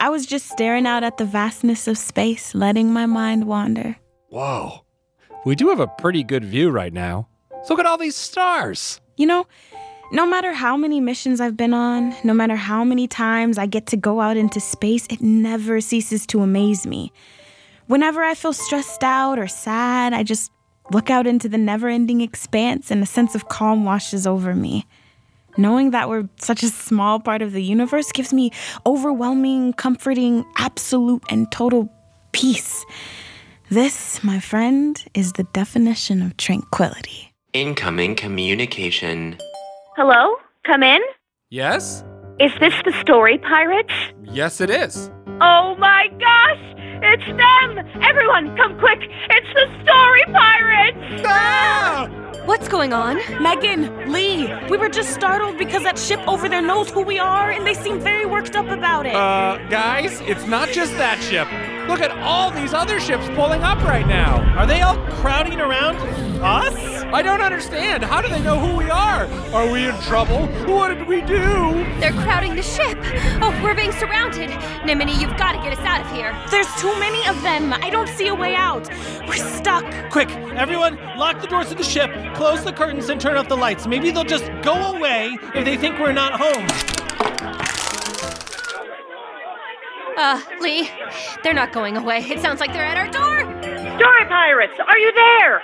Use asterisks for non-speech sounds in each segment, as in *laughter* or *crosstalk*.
I was just staring out at the vastness of space, letting my mind wander. Whoa. We do have a pretty good view right now. Look at all these stars. You know, no matter how many missions I've been on, no matter how many times I get to go out into space, it never ceases to amaze me. Whenever I feel stressed out or sad, I just look out into the never ending expanse and a sense of calm washes over me. Knowing that we're such a small part of the universe gives me overwhelming, comforting, absolute, and total peace. This, my friend, is the definition of tranquility. Incoming communication. Hello? Come in? Yes? Is this the Story Pirates? Yes, it is. Oh my gosh! It's them! Everyone, come quick! It's the Story Pirates! Ah! What's going on? Megan, Lee, we were just startled because that ship over there knows who we are and they seem very worked up about it. Uh, guys, it's not just that ship. Look at all these other ships pulling up right now. Are they all crowding around us? I don't understand. How do they know who we are? Are we in trouble? What did we do? They're crowding the ship. Oh, we're being surrounded. Nimini, you've got to get us out of here. There's too many of them. I don't see a way out. We're stuck. Quick, everyone, lock the doors of the ship, close the curtains, and turn off the lights. Maybe they'll just go away if they think we're not home. Uh, Lee, they're not going away. It sounds like they're at our door. Story Pirates, are you there?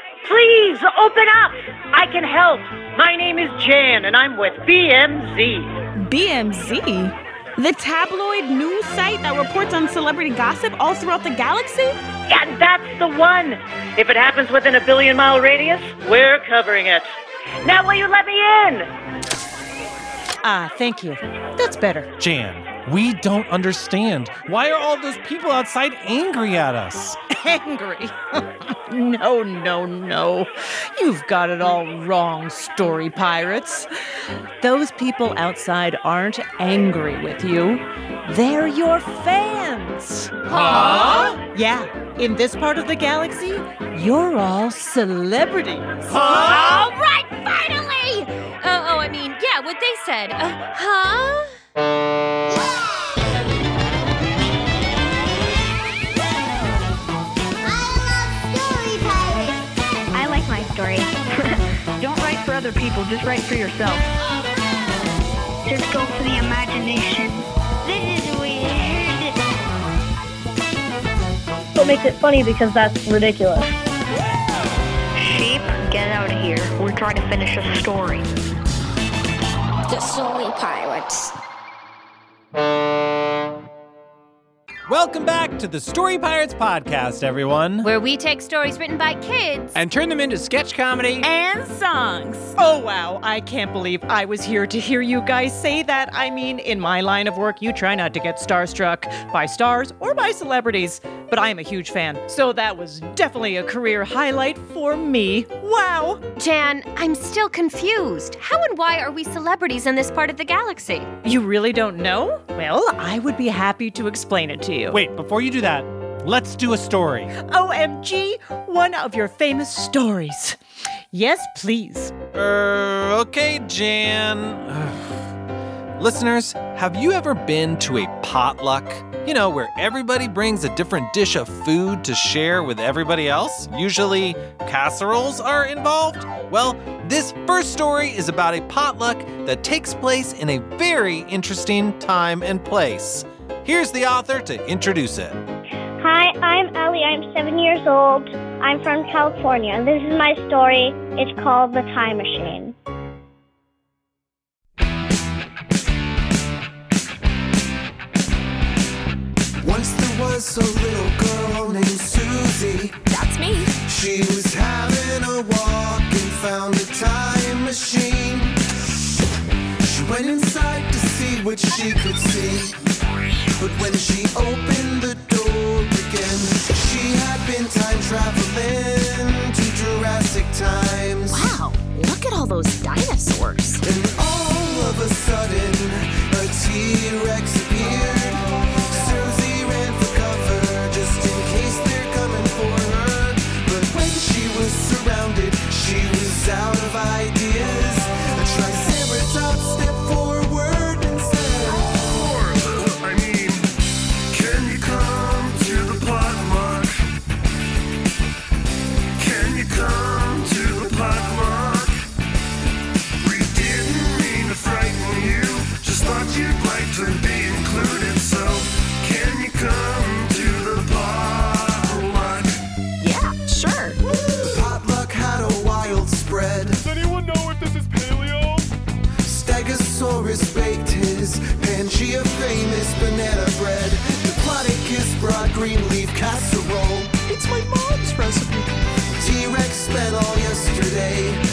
Please, open up! I can help. My name is Jan, and I'm with BMZ. BMZ? The tabloid news site that reports on celebrity gossip all throughout the galaxy? And that's the one! If it happens within a billion mile radius, we're covering it. Now, will you let me in? Ah, thank you. That's better. Jan, we don't understand. Why are all those people outside angry at us? *laughs* Angry. *laughs* no, no, no. You've got it all wrong, story pirates. Those people outside aren't angry with you. They're your fans. Huh? Yeah, in this part of the galaxy, you're all celebrities. Huh? All right, finally! Oh, oh, I mean, yeah, what they said. Uh, huh? Other people, just write for yourself. Just go for the imagination. This is weird. What makes it funny because that's ridiculous. Sheep, get out of here. We're trying to finish a story. The Story Pirates. Welcome back to the Story Pirates podcast, everyone. Where we take stories written by kids. And turn them into sketch comedy. And songs. Oh, wow. I can't believe I was here to hear you guys say that. I mean, in my line of work, you try not to get starstruck by stars or by celebrities, but I am a huge fan. So that was definitely a career highlight for me. Wow. Jan, I'm still confused. How and why are we celebrities in this part of the galaxy? You really don't know? Well, I would be happy to explain it to you. Wait, before you do that, let's do a story. OMG, one of your famous stories. Yes, please. Er, okay, Jan. *sighs* Listeners, have you ever been to a potluck? You know, where everybody brings a different dish of food to share with everybody else? Usually, casseroles are involved? Well, this first story is about a potluck that takes place in a very interesting time and place. Here's the author to introduce it. Hi, I'm Ellie. I'm seven years old. I'm from California, this is my story. It's called The Time Machine. was a little girl named Susie. That's me. She was having a walk and found a time machine. She went inside to see what she could see. But when she opened the door again, she had been time traveling to Jurassic times. Wow, look at all those dinosaurs. And all of a sudden, a T Rex green leaf casserole. It's my mom's recipe. T-Rex spent all yesterday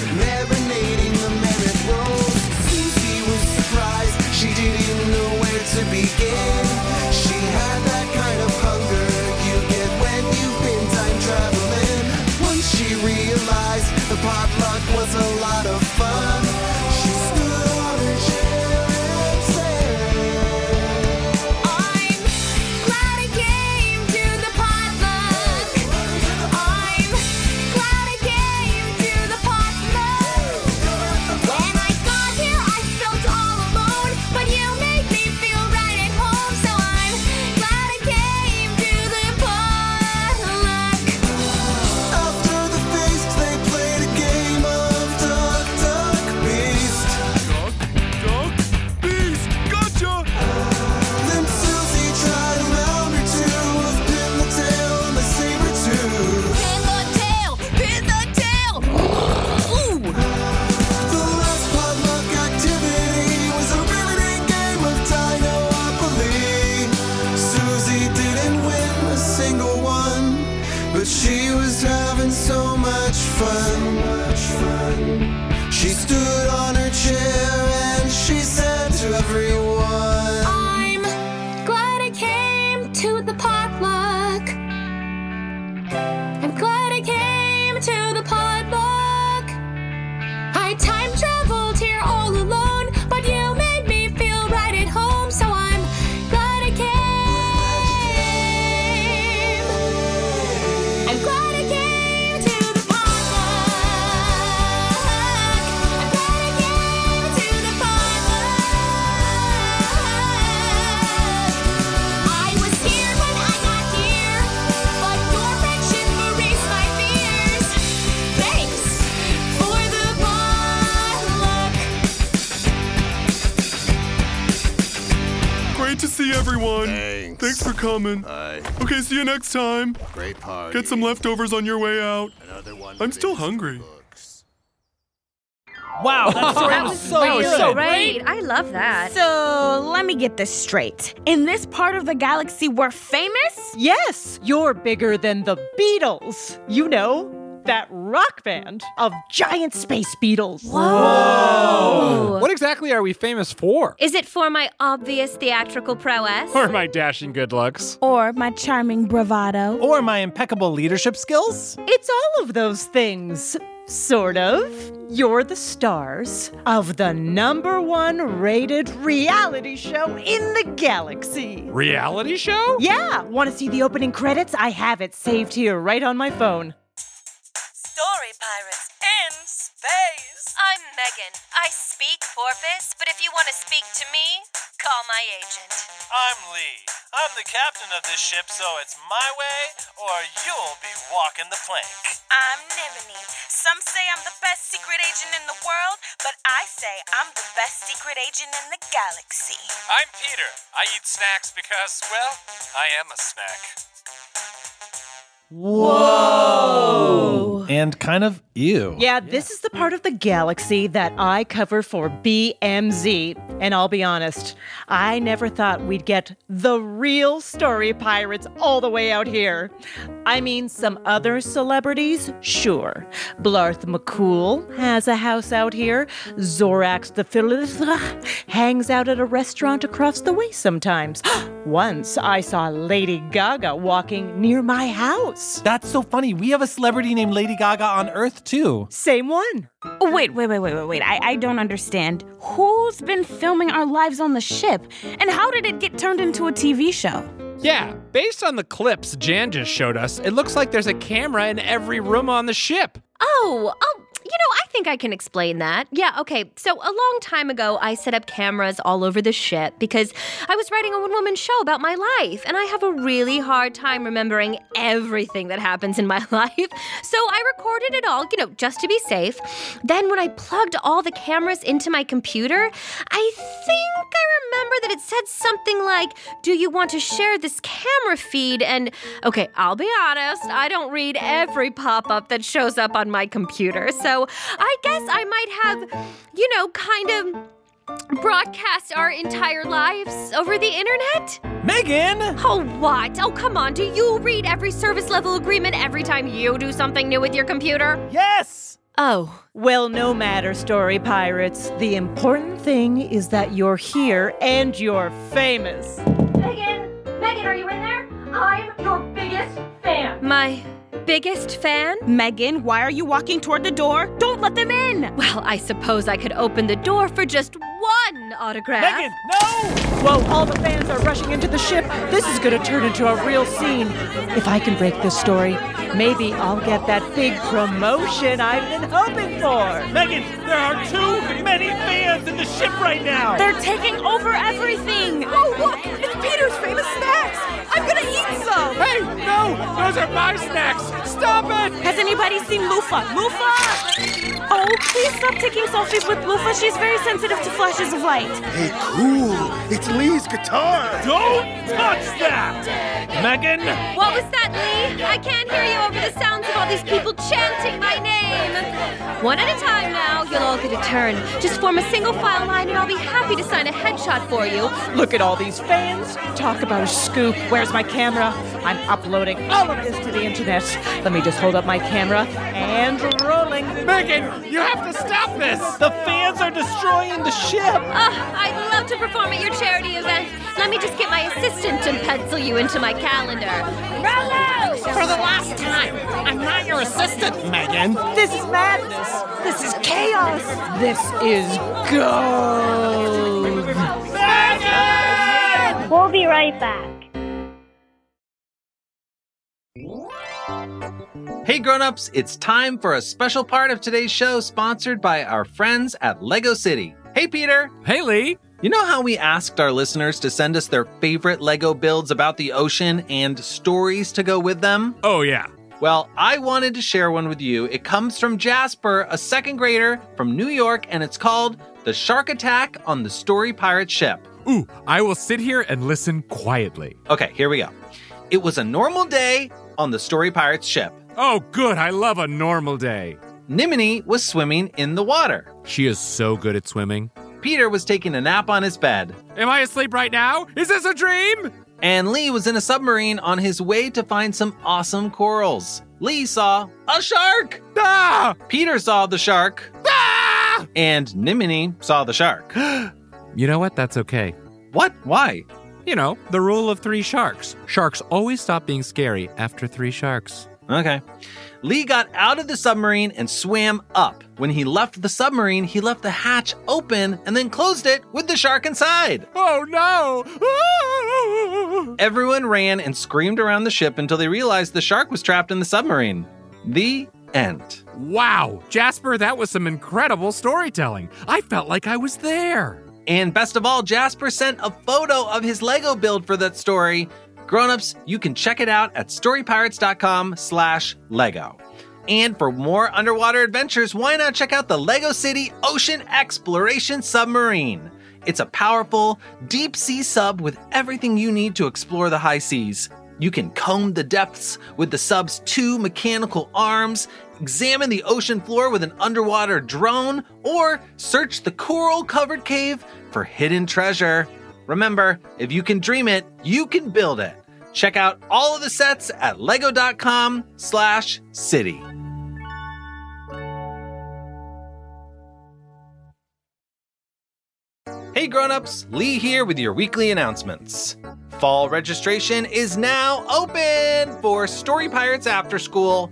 stood Thanks. for coming. Okay, see you next time. Great party. Get some leftovers on your way out. Another one I'm still hungry. Wow, that story That was was so so good. good. Great. I love that. So let me get this straight. In this part of the galaxy, we're famous? Yes, you're bigger than the Beatles. You know, that rock band of giant space beetles. Whoa. What exactly are we famous for? Is it for my obvious theatrical prowess? Or my dashing good looks? Or my charming bravado? Or my impeccable leadership skills? It's all of those things. Sort of. You're the stars of the number one rated reality show in the galaxy. Reality show? Yeah, want to see the opening credits? I have it saved here right on my phone. Story pirates in space. I'm Megan. I speak porpoise, but if you want to speak to me, call my agent. I'm Lee. I'm the captain of this ship, so it's my way or you'll be walking the plank. I'm Nimini. Some say I'm the best secret agent in the world, but I say I'm the best secret agent in the galaxy. I'm Peter. I eat snacks because, well, I am a snack. Whoa! And kind of ew. Yeah, this is the part of the galaxy that I cover for BMZ. And I'll be honest, I never thought we'd get the real story pirates all the way out here. I mean, some other celebrities, sure. Blarth McCool has a house out here. Zorax the Philistine *laughs* hangs out at a restaurant across the way sometimes. *gasps* Once I saw Lady Gaga walking near my house. That's so funny. We have a celebrity named Lady Gaga on Earth, too. Same one. Oh, wait, wait, wait, wait, wait, wait. I, I don't understand. Who's been filming our lives on the ship? And how did it get turned into a TV show? Yeah, based on the clips Jan just showed us, it looks like there's a camera in every room on the ship. Oh, oh, you know, I think I can explain that. Yeah, okay. So, a long time ago, I set up cameras all over the ship because I was writing a one woman show about my life, and I have a really hard time remembering everything that happens in my *laughs* life. So, I recorded it all, you know, just to be safe. Then, when I plugged all the cameras into my computer, I think I remember that it said something like, Do you want to share this camera feed? And, okay, I'll be honest, I don't read every pop up that shows up on my computer. So I guess I might have, you know, kind of broadcast our entire lives over the internet? Megan! Oh, what? Oh, come on. Do you read every service level agreement every time you do something new with your computer? Yes! Oh. Well, no matter, story pirates. The important thing is that you're here and you're famous. Megan! Megan, are you in there? I'm your biggest fan. My biggest fan? Megan, why are you walking toward the door? Don't let them in! Well, I suppose I could open the door for just one autograph. Megan, no! Whoa, all the fans are rushing into the ship. This is gonna turn into a real scene. If I can break this story, maybe I'll get that big promotion I've been hoping for. Megan, there are too many fans in the ship right now! They're taking over everything! Oh, look! It's Peter's famous snacks! I'm gonna eat some! Hey, no! Those are my snacks! Stop it! Has anybody seen Lufa? Lufa! Oh, please stop taking selfies with Lufa. She's very sensitive to flashes of light. Hey, cool! It's Lee's guitar! Don't touch that! Megan! What was that, Lee? I can't hear you over the sounds of all these people chanting my name. One at a time now, you'll all get a turn. Just form a single file line and I'll be happy to sign a headshot for you. Look at all these fans. Talk about a scoop. Where's my camera? I'm uploading all of this to the internet. Let me just hold up my camera and rolling. Megan, you have to stop this! The fans are destroying the ship! Ah, I'd love to perform at your charity event. Let me just get my assistant to pencil you into my calendar. Rollo! For the last time, I'm not your assistant, Megan. This is madness. This is chaos. This is gold. Megan! We'll be right back. Hey grown-ups, it's time for a special part of today's show sponsored by our friends at Lego City. Hey Peter! Hey Lee! You know how we asked our listeners to send us their favorite Lego builds about the ocean and stories to go with them? Oh, yeah. Well, I wanted to share one with you. It comes from Jasper, a second grader from New York, and it's called The Shark Attack on the Story Pirate Ship. Ooh, I will sit here and listen quietly. Okay, here we go. It was a normal day on the Story Pirates ship. Oh, good. I love a normal day. Nimini was swimming in the water. She is so good at swimming. Peter was taking a nap on his bed. Am I asleep right now? Is this a dream? And Lee was in a submarine on his way to find some awesome corals. Lee saw a shark. Ah! Peter saw the shark. Ah! And Nimini saw the shark. *gasps* you know what? That's okay. What? Why? You know, the rule of three sharks. Sharks always stop being scary after three sharks. Okay. Lee got out of the submarine and swam up. When he left the submarine, he left the hatch open and then closed it with the shark inside. Oh no! *laughs* Everyone ran and screamed around the ship until they realized the shark was trapped in the submarine. The end. Wow, Jasper, that was some incredible storytelling. I felt like I was there. And best of all, Jasper sent a photo of his Lego build for that story. Grown-ups, you can check it out at storypirates.com slash Lego. And for more underwater adventures, why not check out the Lego City Ocean Exploration Submarine? It's a powerful, deep sea sub with everything you need to explore the high seas. You can comb the depths with the sub's two mechanical arms, examine the ocean floor with an underwater drone, or search the coral covered cave for hidden treasure. Remember, if you can dream it, you can build it. Check out all of the sets at lego.com slash city. Hey grown-ups, Lee here with your weekly announcements. Fall registration is now open for Story Pirates After School,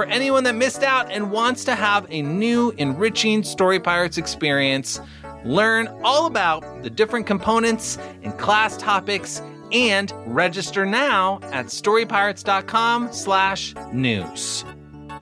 for anyone that missed out and wants to have a new, enriching Story Pirates experience. Learn all about the different components and class topics and register now at storypirates.com slash news.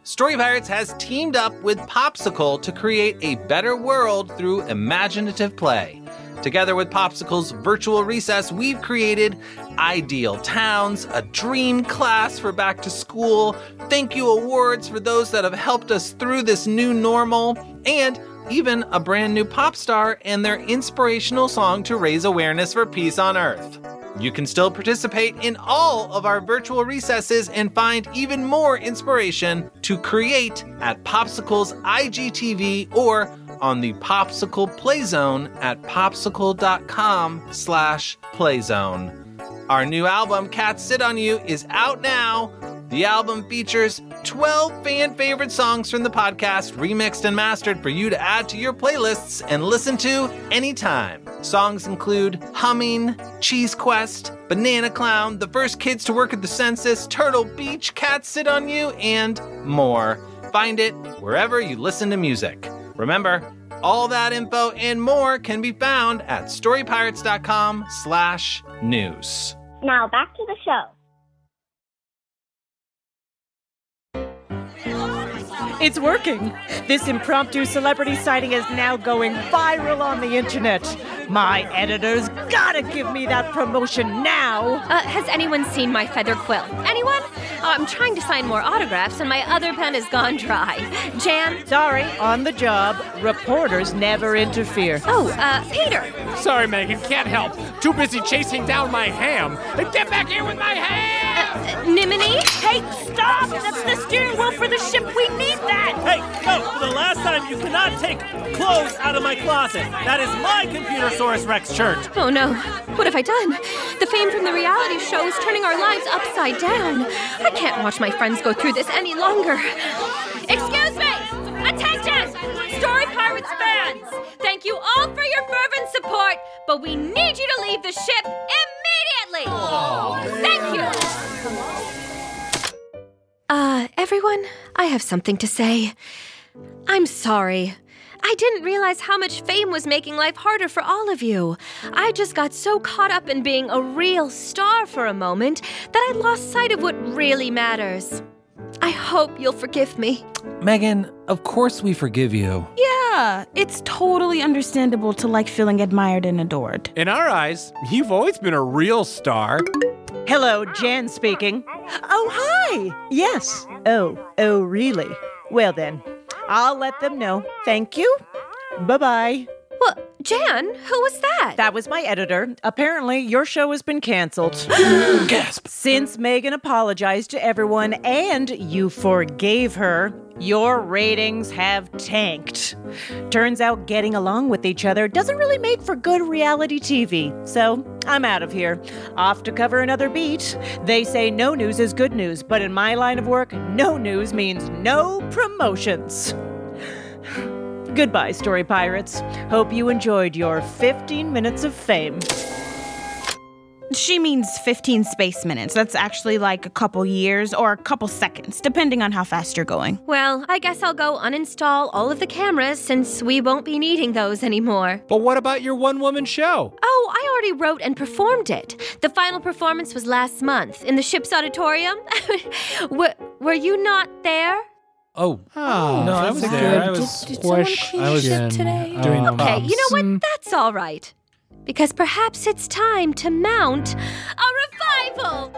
Story Pirates has teamed up with Popsicle to create a better world through imaginative play. Together with Popsicle's virtual recess, we've created ideal towns, a dream class for back to school, thank you awards for those that have helped us through this new normal, and even a brand new pop star and their inspirational song to raise awareness for peace on Earth. You can still participate in all of our virtual recesses and find even more inspiration to create at Popsicle's IGTV or on the Popsicle Playzone at popsicle.com slash playzone. Our new album, Cats Sit On You, is out now. The album features 12 fan favorite songs from the podcast, remixed and mastered for you to add to your playlists and listen to anytime. Songs include Humming, Cheese Quest, Banana Clown, The First Kids to Work at the Census, Turtle Beach, Cats Sit On You, and more. Find it wherever you listen to music. Remember, all that info and more can be found at storypirates.com slash news. Now back to the show. Oh. It's working. This impromptu celebrity sighting is now going viral on the internet. My editor's gotta give me that promotion now. Uh, has anyone seen my feather quill? Anyone? Uh, I'm trying to sign more autographs and my other pen has gone dry. Jan? Sorry, on the job. Reporters never interfere. Oh, uh, Peter. Sorry, Megan, can't help. Too busy chasing down my ham. Get back here with my ham! Uh, Nimini? Hey, stop! That's the steering wheel for the ship. We need that! Hey, no, for the last time, you cannot take clothes out of my closet. That is my Computersaurus Rex shirt. Oh no, what have I done? The fame from the reality show is turning our lives upside down. I can't watch my friends go through this any longer. Excuse me! Attention! Story Pirates fans! Thank you all for your fervent support, but we need you to leave the ship immediately! Thank you! Uh, everyone, I have something to say. I'm sorry. I didn't realize how much fame was making life harder for all of you. I just got so caught up in being a real star for a moment that I lost sight of what really matters. I hope you'll forgive me. Megan, of course we forgive you. Yeah, it's totally understandable to like feeling admired and adored. In our eyes, you've always been a real star. Hello, Jan speaking. Oh, hi! Yes. Oh, oh, really? Well then, I'll let them know. Thank you. Bye bye. Well, Jan, who was that? That was my editor. Apparently, your show has been canceled. *gasps* Gasp. Since Megan apologized to everyone and you forgave her, your ratings have tanked. Turns out getting along with each other doesn't really make for good reality TV. So I'm out of here. Off to cover another beat. They say no news is good news, but in my line of work, no news means no promotions. *sighs* *sighs* *sighs* Goodbye, Story Pirates. Hope you enjoyed your 15 minutes of fame. She means 15 space minutes. That's actually like a couple years or a couple seconds, depending on how fast you're going. Well, I guess I'll go uninstall all of the cameras since we won't be needing those anymore. But what about your one woman show? Oh, I already wrote and performed it. The final performance was last month in the ship's auditorium. *laughs* were, were you not there? Oh, Oh, no, I was a there. good I was Did someone question. clean the ship today? Doing the Okay, you know what? That's all right. Because perhaps it's time to mount a revival.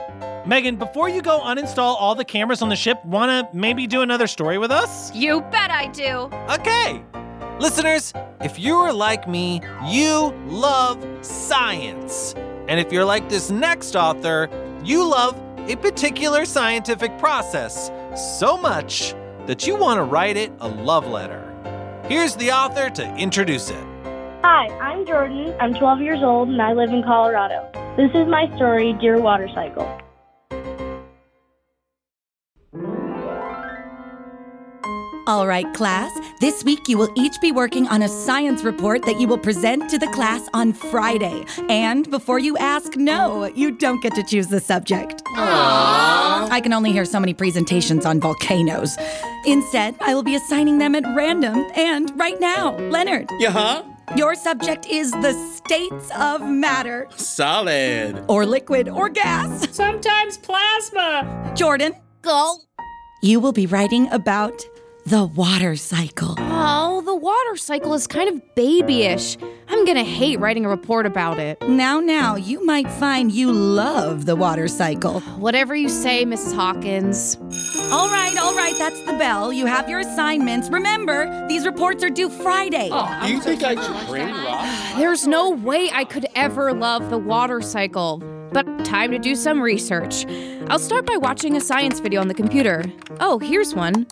Megan, before you go uninstall all the cameras on the ship, wanna maybe do another story with us? You bet I do. Okay. Listeners, if you're like me, you love science. And if you're like this next author, you love a particular scientific process so much that you want to write it a love letter. Here's the author to introduce it. Hi, I'm Jordan. I'm 12 years old and I live in Colorado. This is my story, Dear Water Cycle. All right, class. This week you will each be working on a science report that you will present to the class on Friday. And before you ask, no, you don't get to choose the subject. Aww. I can only hear so many presentations on volcanoes. Instead, I will be assigning them at random. And right now, Leonard, Yeah, huh? your subject is the states of matter, Solid. or liquid, or gas. Sometimes plasma. Jordan, go. You will be writing about the water cycle. Oh, the water cycle is kind of babyish. I'm gonna hate writing a report about it. Now, now, you might find you love the water cycle. Whatever you say, Mrs. Hawkins. All right, all right, that's the bell. You have your assignments. Remember, these reports are due Friday. Oh, do you think I should bring Rob? There's no way I could ever love the water cycle. But time to do some research. I'll start by watching a science video on the computer. Oh, here's one.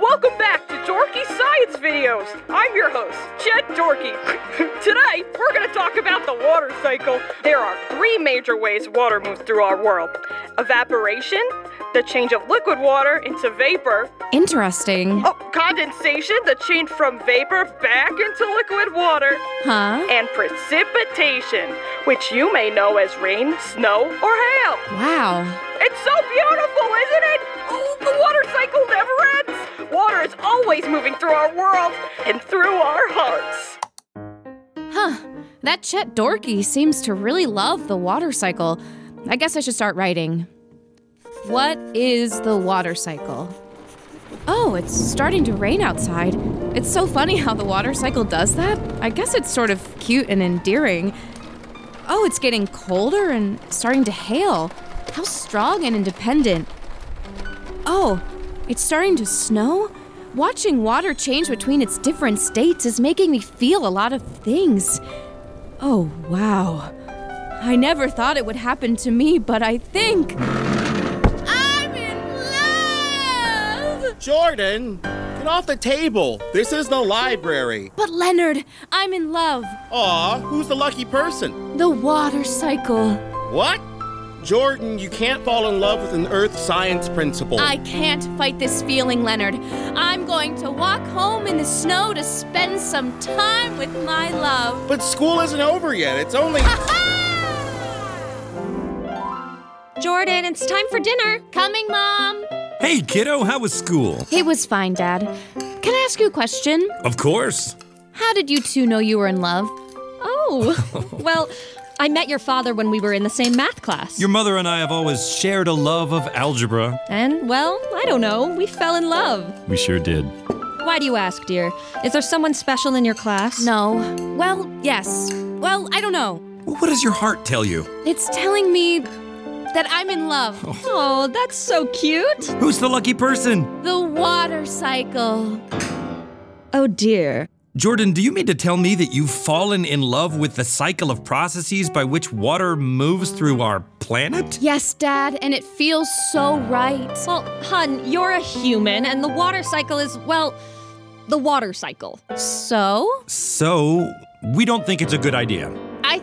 Welcome back to Dorky Science Videos. I'm your host, Chet Dorky. *laughs* Today, we're going to talk about the water cycle. There are three major ways water moves through our world evaporation, the change of liquid water into vapor, Interesting. oh, condensation, the change from vapor back into liquid water, Huh? and precipitation, which you may know as rain, snow, or hail. Wow. It's so beautiful, isn't it? Oh, the water cycle never ends. Water is always moving through our world and through our hearts. Huh. That Chet Dorky seems to really love the water cycle. I guess I should start writing. What is the water cycle? Oh, it's starting to rain outside. It's so funny how the water cycle does that. I guess it's sort of cute and endearing. Oh, it's getting colder and starting to hail. How strong and independent. Oh, it's starting to snow? Watching water change between its different states is making me feel a lot of things. Oh, wow. I never thought it would happen to me, but I think. I'm in love! Jordan, get off the table. This is the library. But Leonard, I'm in love. Aw, who's the lucky person? The water cycle. What? Jordan, you can't fall in love with an earth science principle. I can't fight this feeling, Leonard. I'm going to walk home in the snow to spend some time with my love. But school isn't over yet. It's only. Jordan, it's time for dinner. Coming, Mom. Hey, kiddo, how was school? It was fine, Dad. Can I ask you a question? Of course. How did you two know you were in love? Oh, *laughs* well, I met your father when we were in the same math class. Your mother and I have always shared a love of algebra. And, well, I don't know, we fell in love. We sure did. Why do you ask, dear? Is there someone special in your class? No. Well, yes. Well, I don't know. What does your heart tell you? It's telling me that I'm in love. Oh, oh that's so cute. Who's the lucky person? The water cycle. Oh, dear. Jordan, do you mean to tell me that you've fallen in love with the cycle of processes by which water moves through our planet? Yes, Dad, and it feels so right. Well, hun, you're a human, and the water cycle is, well, the water cycle. So? So, we don't think it's a good idea.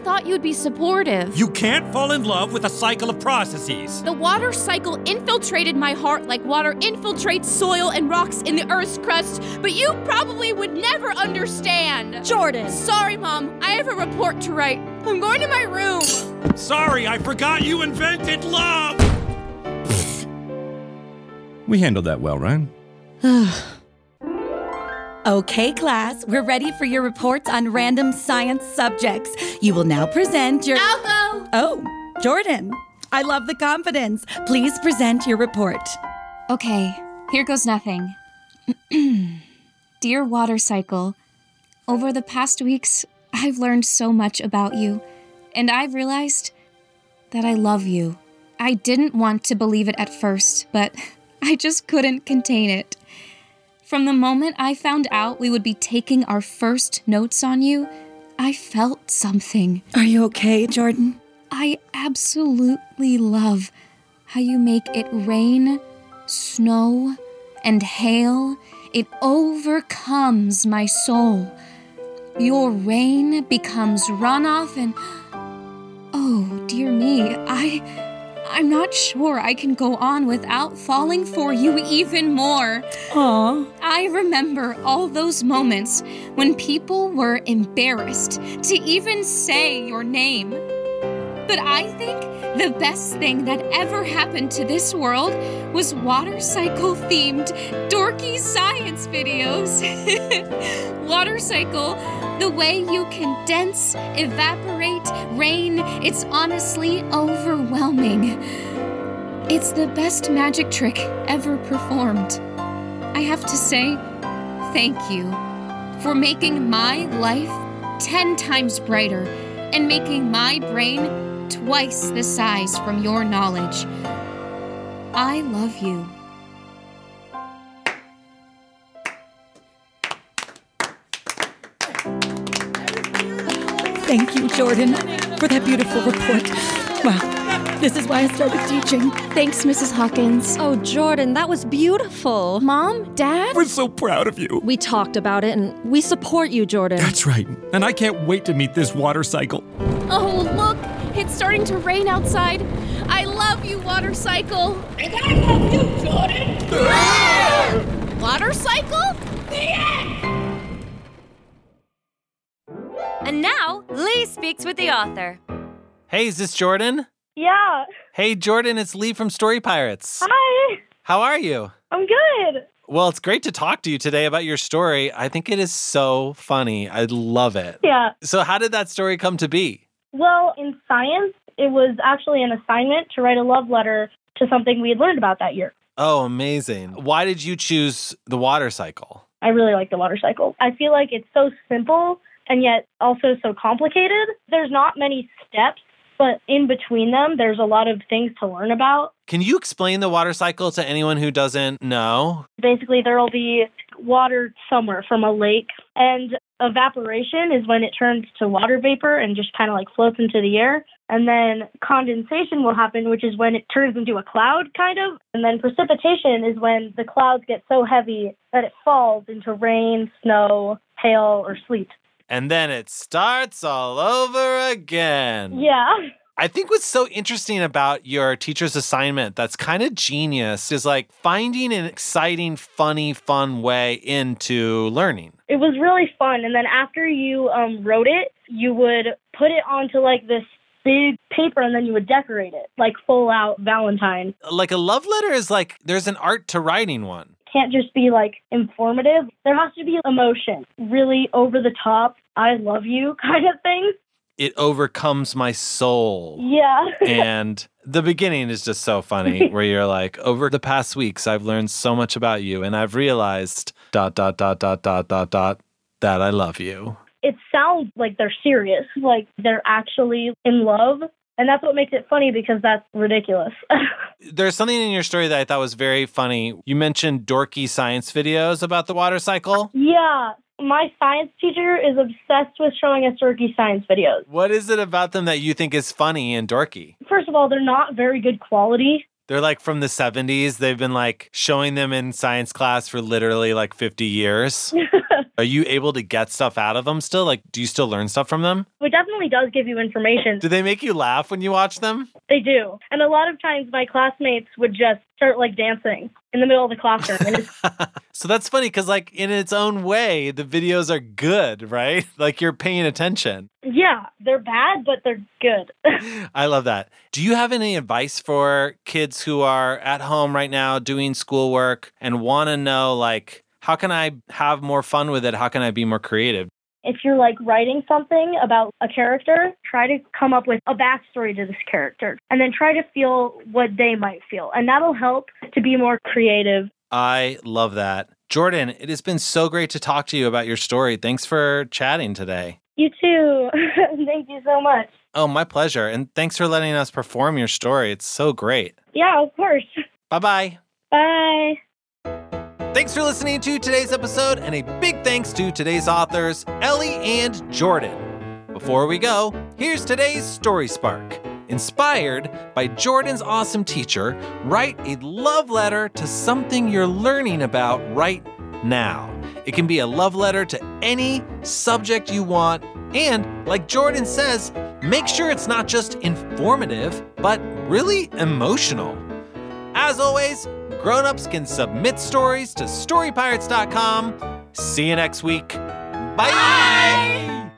I thought you'd be supportive. You can't fall in love with a cycle of processes. The water cycle infiltrated my heart like water infiltrates soil and rocks in the Earth's crust, but you probably would never understand. Jordan! Sorry, Mom. I have a report to write. I'm going to my room. Sorry, I forgot you invented love! *sighs* we handled that well, right? *sighs* *sighs* Okay, class, we're ready for your reports on random science subjects. You will now present your. I'll go. Oh, Jordan. I love the confidence. Please present your report. Okay, here goes nothing. *clears throat* Dear Water Cycle, over the past weeks, I've learned so much about you, and I've realized that I love you. I didn't want to believe it at first, but *laughs* I just couldn't contain it. From the moment I found out we would be taking our first notes on you, I felt something. Are you okay, Jordan? I absolutely love how you make it rain, snow, and hail. It overcomes my soul. Your rain becomes runoff and Oh, dear me. I I'm not sure I can go on without falling for you even more. Aw. I remember all those moments when people were embarrassed to even say your name. But I think the best thing that ever happened to this world was water cycle themed dorky science videos. *laughs* water cycle, the way you condense, evaporate, rain, it's honestly overwhelming. It's the best magic trick ever performed. I have to say thank you for making my life 10 times brighter and making my brain twice the size from your knowledge. I love you. Thank you, Jordan, for that beautiful report. Wow, this is why I started teaching. Thanks, Mrs. Hawkins. Oh, Jordan, that was beautiful. Mom, Dad? We're so proud of you. We talked about it and we support you, Jordan. That's right. And I can't wait to meet this water cycle. Oh, look, it's starting to rain outside. I love you, water cycle. And I love you, Jordan. Ah! Water cycle? Yeah. And now, Lee speaks with the author. Hey, is this Jordan? Yeah. Hey, Jordan, it's Lee from Story Pirates. Hi. How are you? I'm good. Well, it's great to talk to you today about your story. I think it is so funny. I love it. Yeah. So, how did that story come to be? Well, in science, it was actually an assignment to write a love letter to something we had learned about that year. Oh, amazing. Why did you choose the water cycle? I really like the water cycle. I feel like it's so simple and yet also so complicated. There's not many steps, but in between them, there's a lot of things to learn about. Can you explain the water cycle to anyone who doesn't know? Basically, there will be water somewhere from a lake, and evaporation is when it turns to water vapor and just kind of like floats into the air. And then condensation will happen, which is when it turns into a cloud, kind of. And then precipitation is when the clouds get so heavy that it falls into rain, snow, hail, or sleet. And then it starts all over again. Yeah. I think what's so interesting about your teacher's assignment that's kind of genius is like finding an exciting, funny, fun way into learning. It was really fun. And then after you um, wrote it, you would put it onto like this big paper and then you would decorate it like full out Valentine. Like a love letter is like there's an art to writing one. Can't just be like informative. There has to be emotion, really over the top, I love you *laughs* kind of thing. It overcomes my soul. Yeah. and the beginning is just so funny *laughs* where you're like, over the past weeks, I've learned so much about you and I've realized dot, dot, dot, dot, dot, dot, dot, that I love you. It sounds like they're serious, like they're actually in love. And that's what makes it funny because that's ridiculous. *laughs* There's something in your story that I thought was very funny. You mentioned dorky science videos about the water cycle. yeah. My science teacher is obsessed with showing us dorky science videos. What is it about them that you think is funny and dorky? First of all, they're not very good quality. They're like from the 70s. They've been like showing them in science class for literally like 50 years. *laughs* Are you able to get stuff out of them still? Like, do you still learn stuff from them? It definitely does give you information. Do they make you laugh when you watch them? They do. And a lot of times my classmates would just start like dancing in the middle of the classroom. *laughs* So that's funny because, like, in its own way, the videos are good, right? *laughs* Like, you're paying attention. yeah, they're bad, but they're good. *laughs* I love that. Do you have any advice for kids who are at home right now doing schoolwork and want to know, like, how can I have more fun with it? How can I be more creative? If you're like writing something about a character, try to come up with a backstory to this character and then try to feel what they might feel. And that'll help to be more creative. I love that. Jordan, it has been so great to talk to you about your story. Thanks for chatting today. You too. *laughs* Thank you so much. Oh, my pleasure. And thanks for letting us perform your story. It's so great. Yeah, of course. Bye bye. Thanks for listening to today's episode, and a big thanks to today's authors, Ellie and Jordan. Before we go, here's today's Story Spark. Inspired by Jordan's awesome teacher, write a love letter to something you're learning about right now. It can be a love letter to any subject you want, and like Jordan says, make sure it's not just informative, but really emotional. As always, grown-ups can submit stories to storypirates.com. See you next week. Bye.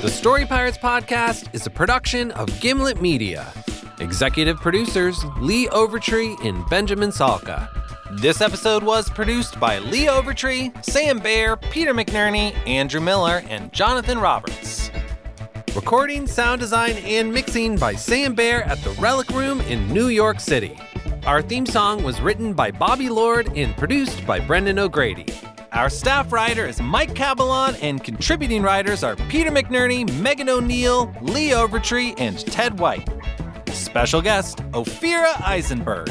The Story Pirates podcast is a production of Gimlet Media. Executive producers Lee Overtree and Benjamin Salka. This episode was produced by Lee Overtree, Sam Baer, Peter McNerney, Andrew Miller, and Jonathan Roberts. Recording, sound design, and mixing by Sam Baer at the Relic Room in New York City. Our theme song was written by Bobby Lord and produced by Brendan O'Grady. Our staff writer is Mike Cabalon, and contributing writers are Peter McNerney, Megan O'Neill, Lee Overtree, and Ted White. Special guest, Ophira Eisenberg.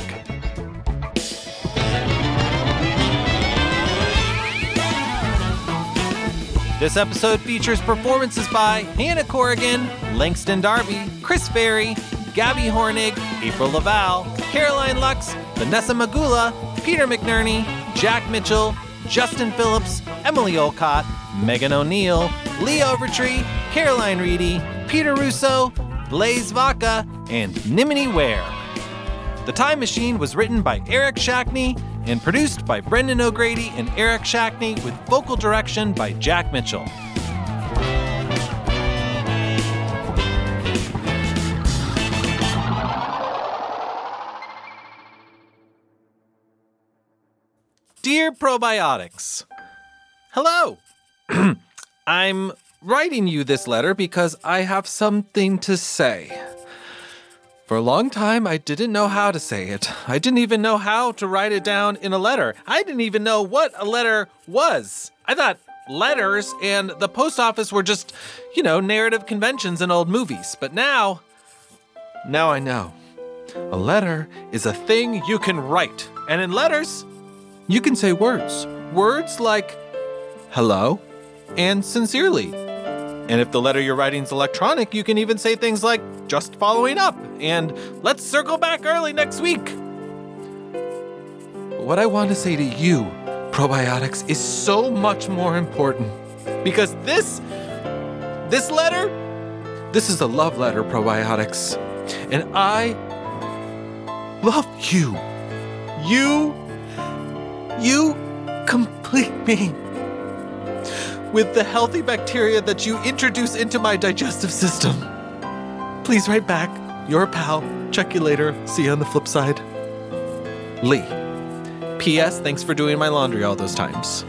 This episode features performances by Hannah Corrigan, Langston Darby, Chris Ferry, Gabby Hornig, April Laval, Caroline Lux, Vanessa Magula, Peter McNerney, Jack Mitchell, Justin Phillips, Emily Olcott, Megan O'Neill, Lee Overtree, Caroline Reedy, Peter Russo, Blaze Vaca, and Nimini Ware. The Time Machine was written by Eric Shackney and produced by Brendan O'Grady and Eric Shackney with vocal direction by Jack Mitchell. Dear Probiotics, Hello! *clears throat* I'm writing you this letter because I have something to say. For a long time, I didn't know how to say it. I didn't even know how to write it down in a letter. I didn't even know what a letter was. I thought letters and the post office were just, you know, narrative conventions in old movies. But now, now I know. A letter is a thing you can write. And in letters, you can say words. Words like hello and sincerely. And if the letter you're writing is electronic, you can even say things like just following up and let's circle back early next week. What I want to say to you, probiotics, is so much more important. Because this this letter, this is a love letter, probiotics. And I love you. You you complete me with the healthy bacteria that you introduce into my digestive system. Please write back. Your pal. Check you later. See you on the flip side. Lee. P.S. Thanks for doing my laundry all those times.